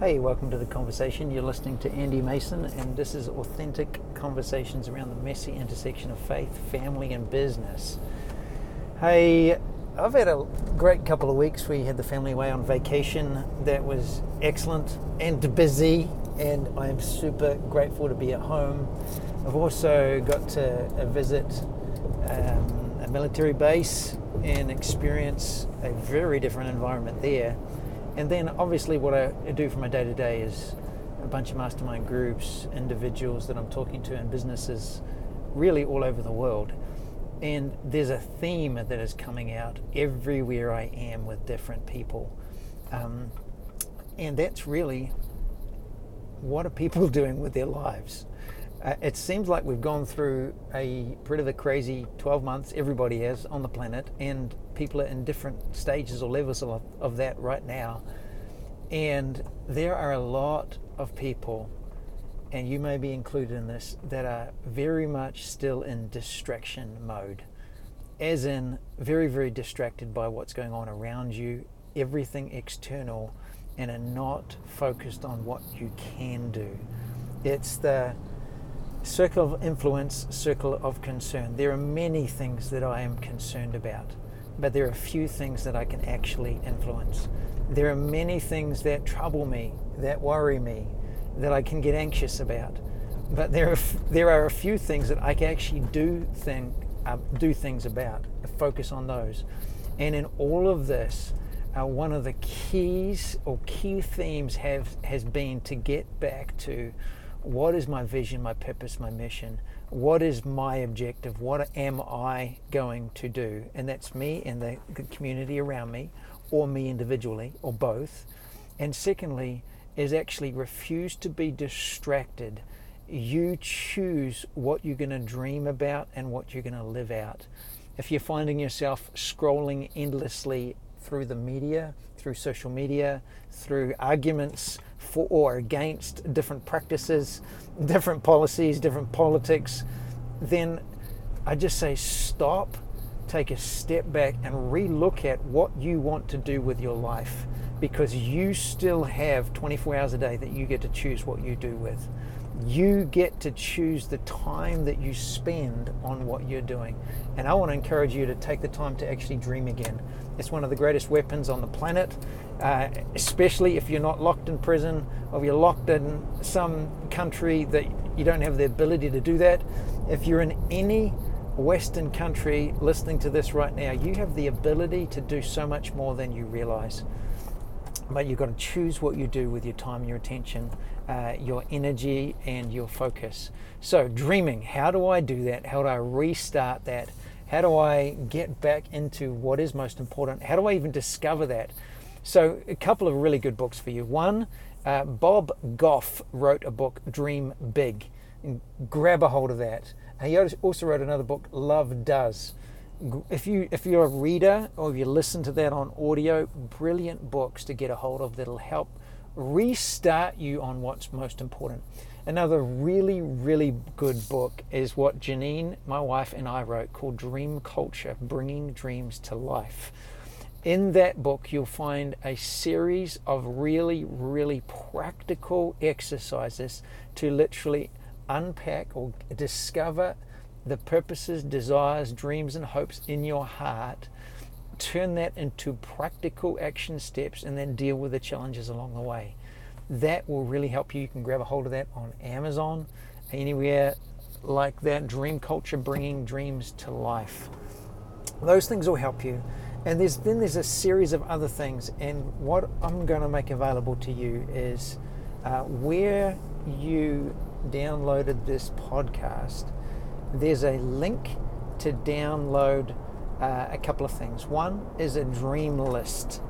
Hey, welcome to the conversation. You're listening to Andy Mason, and this is authentic conversations around the messy intersection of faith, family, and business. Hey, I've had a great couple of weeks. We had the family away on vacation. That was excellent and busy, and I'm super grateful to be at home. I've also got to visit um, a military base and experience a very different environment there and then obviously what I do for my day to day is a bunch of mastermind groups, individuals that I'm talking to, and businesses really all over the world. And there's a theme that is coming out everywhere I am with different people. Um, and that's really what are people doing with their lives? Uh, it seems like we've gone through a pretty of a crazy 12 months, everybody has on the planet, and people are in different stages or levels of, of that right now. And there are a lot of people, and you may be included in this, that are very much still in distraction mode, as in very, very distracted by what's going on around you, everything external, and are not focused on what you can do. It's the Circle of influence, circle of concern. There are many things that I am concerned about, but there are few things that I can actually influence. There are many things that trouble me, that worry me, that I can get anxious about. But there are, there are a few things that I can actually do, thing, uh, do things about, focus on those. And in all of this, uh, one of the keys or key themes have, has been to get back to what is my vision, my purpose, my mission? What is my objective? What am I going to do? And that's me and the community around me, or me individually, or both. And secondly, is actually refuse to be distracted. You choose what you're going to dream about and what you're going to live out. If you're finding yourself scrolling endlessly through the media, through social media, through arguments for or against different practices, different policies, different politics, then I just say stop, take a step back, and relook at what you want to do with your life because you still have 24 hours a day that you get to choose what you do with. You get to choose the time that you spend on what you're doing. And I want to encourage you to take the time to actually dream again. It's one of the greatest weapons on the planet, uh, especially if you're not locked in prison or you're locked in some country that you don't have the ability to do that. If you're in any Western country listening to this right now, you have the ability to do so much more than you realize. But you've got to choose what you do with your time, your attention, uh, your energy, and your focus. So, dreaming, how do I do that? How do I restart that? How do I get back into what is most important? How do I even discover that? So, a couple of really good books for you. One, uh, Bob Goff wrote a book, Dream Big. Grab a hold of that. He also wrote another book, Love Does. If you if you're a reader or if you listen to that on audio, brilliant books to get a hold of that'll help restart you on what's most important. Another really, really good book is what Janine, my wife, and I wrote called Dream Culture Bringing Dreams to Life. In that book, you'll find a series of really, really practical exercises to literally unpack or discover the purposes, desires, dreams, and hopes in your heart. Turn that into practical action steps and then deal with the challenges along the way that will really help you. You can grab a hold of that on Amazon, anywhere like that. Dream culture, bringing dreams to life. Those things will help you. And there's then there's a series of other things. And what I'm going to make available to you is uh, where you downloaded this podcast. There's a link to download uh, a couple of things. One is a dream list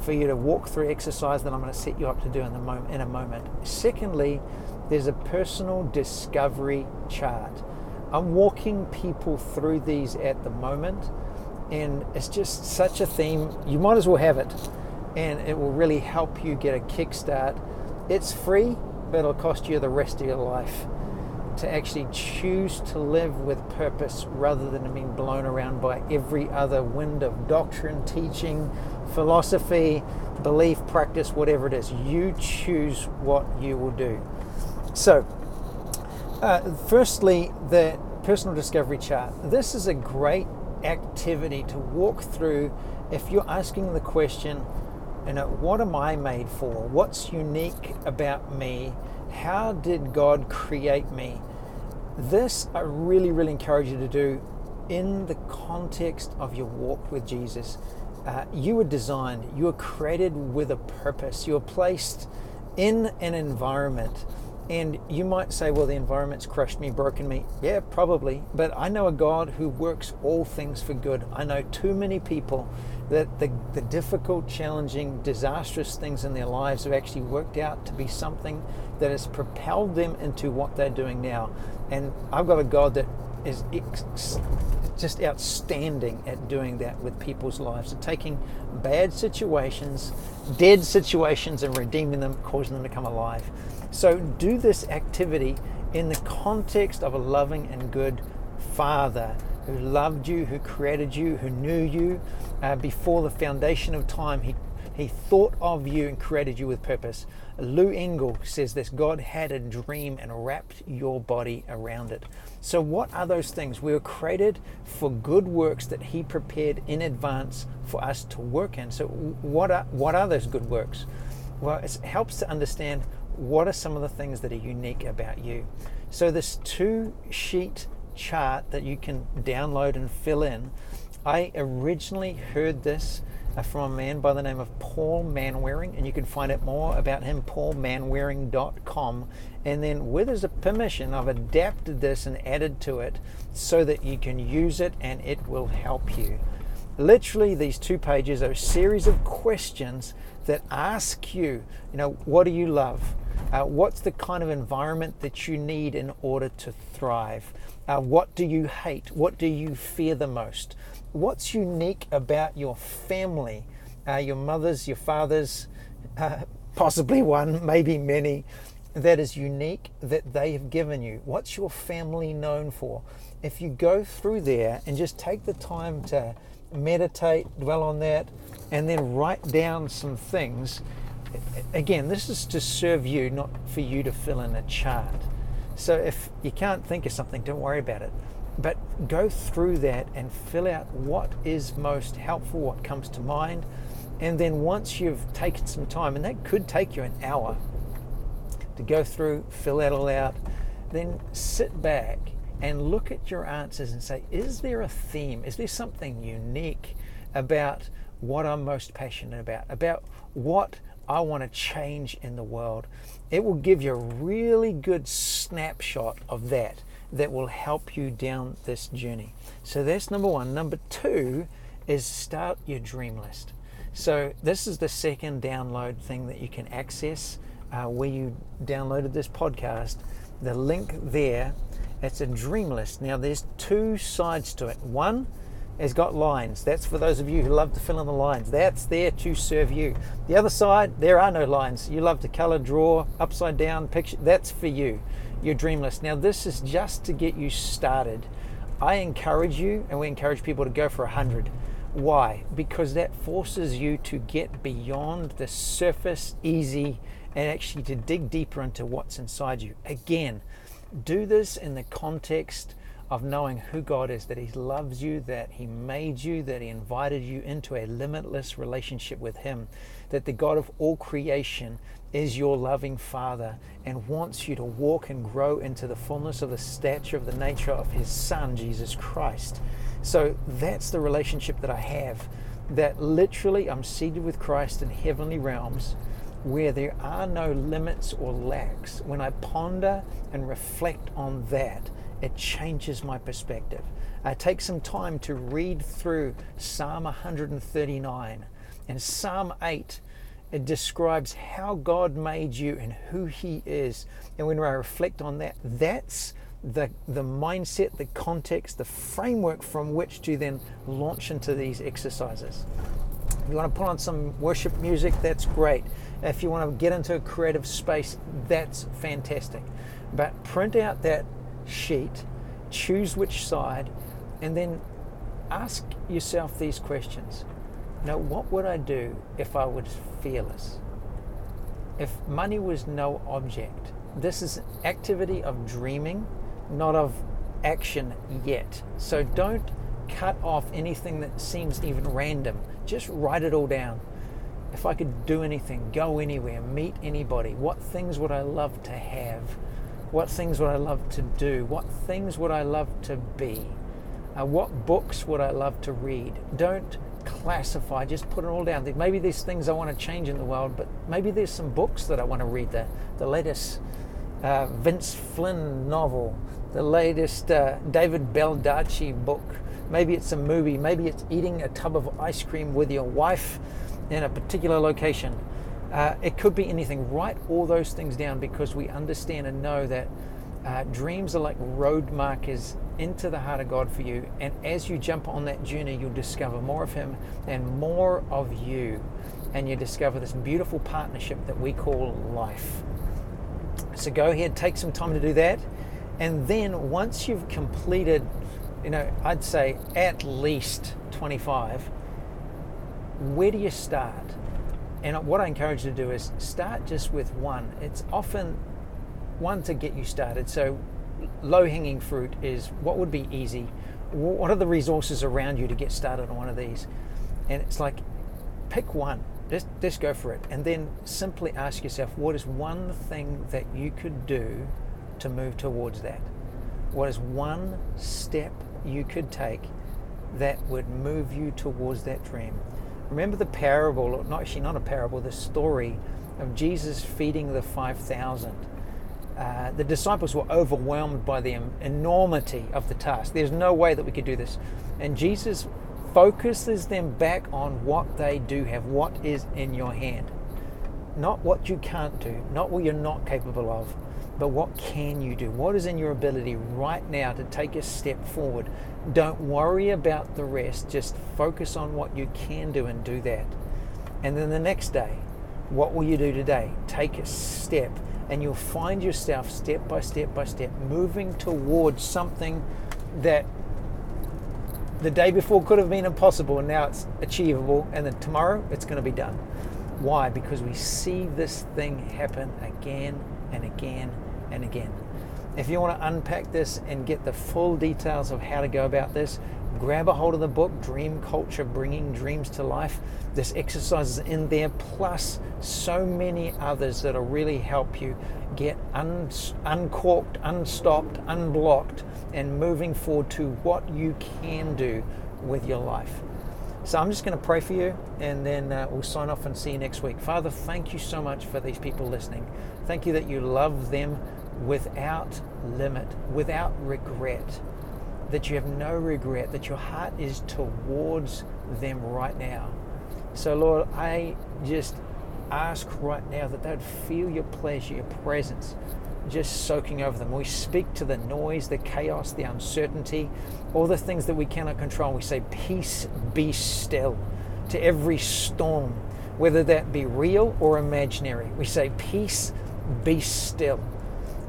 for you to walk through exercise that I'm going to set you up to do in, the moment, in a moment. Secondly, there's a personal discovery chart. I'm walking people through these at the moment, and it's just such a theme. You might as well have it, and it will really help you get a kickstart. It's free, but it'll cost you the rest of your life to actually choose to live with purpose rather than being blown around by every other wind of doctrine, teaching, philosophy, belief, practice, whatever it is. You choose what you will do. So, uh, firstly, the personal discovery chart. This is a great activity to walk through if you're asking the question, you know, what am I made for? What's unique about me? How did God create me? This I really, really encourage you to do in the context of your walk with Jesus. Uh, you were designed, you were created with a purpose, you were placed in an environment. And you might say, well, the environment's crushed me, broken me. Yeah, probably. But I know a God who works all things for good. I know too many people that the, the difficult, challenging, disastrous things in their lives have actually worked out to be something that has propelled them into what they're doing now. And I've got a God that is ex- just outstanding at doing that with people's lives, at taking bad situations, dead situations, and redeeming them, causing them to come alive. So do this activity in the context of a loving and good Father who loved you, who created you, who knew you uh, before the foundation of time. He he thought of you and created you with purpose. Lou Engle says this God had a dream and wrapped your body around it. So, what are those things? We were created for good works that He prepared in advance for us to work in. So, what are, what are those good works? Well, it helps to understand what are some of the things that are unique about you. So, this two sheet chart that you can download and fill in, I originally heard this uh, from a man by the name of Paul Manwaring, and you can find out more about him, paulmanwaring.com. And then, with his permission, I've adapted this and added to it so that you can use it and it will help you. Literally, these two pages are a series of questions that ask you, you know, what do you love? Uh, what's the kind of environment that you need in order to thrive? Uh, what do you hate? What do you fear the most? what's unique about your family, uh, your mothers, your fathers, uh, possibly one, maybe many, that is unique that they have given you? What's your family known for? If you go through there and just take the time to meditate, dwell on that, and then write down some things, again, this is to serve you, not for you to fill in a chart. So if you can't think of something, don't worry about it but go through that and fill out what is most helpful, what comes to mind. And then once you've taken some time, and that could take you an hour to go through, fill that all out, then sit back and look at your answers and say, is there a theme? Is there something unique about what I'm most passionate about, about what I want to change in the world? It will give you a really good snapshot of that that will help you down this journey. So that's number one. Number two is start your dream list. So this is the second download thing that you can access uh, where you downloaded this podcast. The link there, it's a dream list. Now there's two sides to it. One has got lines. That's for those of you who love to fill in the lines. That's there to serve you. The other side, there are no lines. You love to color, draw, upside down, picture. That's for you your dream list. Now, this is just to get you started. I encourage you, and we encourage people to go for 100. Why? Because that forces you to get beyond the surface easy and actually to dig deeper into what's inside you. Again, do this in the context of knowing who God is, that He loves you, that He made you, that He invited you into a limitless relationship with Him, that the God of all creation is your loving Father and wants you to walk and grow into the fullness of the stature of the nature of His Son, Jesus Christ. So that's the relationship that I have. That literally I'm seated with Christ in heavenly realms where there are no limits or lacks. When I ponder and reflect on that, it changes my perspective. I take some time to read through Psalm 139 and Psalm 8 it describes how God made you and who He is. And when I reflect on that, that's the, the mindset, the context, the framework from which to then launch into these exercises. If you want to put on some worship music, that's great. If you want to get into a creative space, that's fantastic. But print out that sheet, choose which side, and then ask yourself these questions Now, what would I do if I was fearless? If money was no object? This is an activity of dreaming, not of action yet. So don't cut off anything that seems even random. Just write it all down. If I could do anything, go anywhere, meet anybody, what things would I love to have? What things would I love to do? What things would I love to be? Uh, what books would I love to read? Don't classify, just put it all down. Maybe there's things I want to change in the world, but maybe there's some books that I want to read. The, the latest uh, Vince Flynn novel, the latest uh, David Baldacci book. Maybe it's a movie. Maybe it's eating a tub of ice cream with your wife in a particular location. Uh, it could be anything. Write all those things down because we understand and know that uh, dreams are like road markers into the heart of God for you. And as you jump on that journey, you'll discover more of Him and more of you. And you discover this beautiful partnership that we call life. So go ahead, take some time to do that. And then once you've completed, you know, I'd say at least 25, where do you start? And what I encourage you to do is start just with one. It's often one to get you started. So, low hanging fruit is what would be easy. What are the resources around you to get started on one of these? And it's like, pick one. Just, just go for it. And then simply ask yourself, what is one thing that you could do to move towards that? What is one step you could take that would move you towards that dream? Remember the parable, or not actually not a parable, the story of Jesus feeding the 5,000. Uh, the disciples were overwhelmed by the enormity of the task. There's no way that we could do this. And Jesus focuses them back on what they do have, what is in your hand. Not what you can't do, not what you're not capable of, but what can you do? What is in your ability right now to take a step forward? Don't worry about the rest, just focus on what you can do and do that. And then the next day, what will you do today? Take a step, and you'll find yourself step by step by step moving towards something that the day before could have been impossible, and now it's achievable, and then tomorrow it's going to be done. Why? Because we see this thing happen again and again and again. If you want to unpack this and get the full details of how to go about this, grab a hold of the book, Dream Culture Bringing Dreams to Life. This exercise is in there, plus so many others that'll really help you get un- uncorked, unstopped, unblocked, and moving forward to what you can do with your life. So I'm just going to pray for you and then uh, we'll sign off and see you next week. Father, thank you so much for these people listening. Thank you that you love them without limit, without regret, that you have no regret, that your heart is towards them right now. So, Lord, I just ask right now that they'd feel your pleasure, your presence just soaking over them. We speak to the noise, the chaos, the uncertainty, all the things that we cannot control. We say, Peace be still to every storm, whether that be real or imaginary. We say, Peace be still.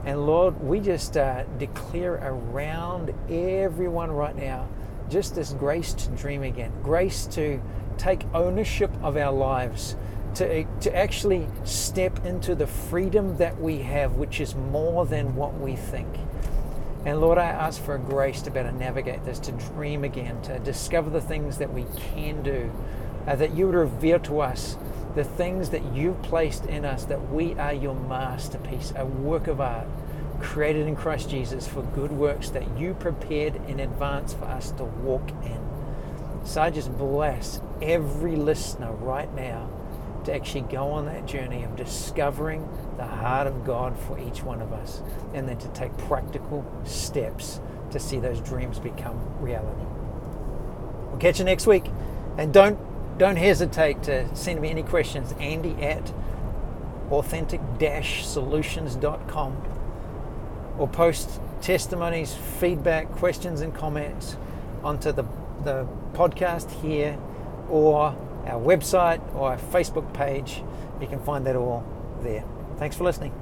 And Lord, we just uh, declare around everyone right now just this grace to dream again, grace to take ownership of our lives, to, to actually step into the freedom that we have, which is more than what we think. And Lord, I ask for a grace to better navigate this, to dream again, to discover the things that we can do, uh, that you would reveal to us the things that you've placed in us, that we are your masterpiece, a work of art created in Christ Jesus for good works that you prepared in advance for us to walk in. So I just bless every listener right now to actually go on that journey of discovering the heart of God for each one of us and then to take practical steps to see those dreams become reality. We'll catch you next week. And don't don't hesitate to send me any questions. Andy at authentic-solutions.com or post testimonies, feedback, questions, and comments onto the, the podcast here or our website or our Facebook page. You can find that all there. Thanks for listening.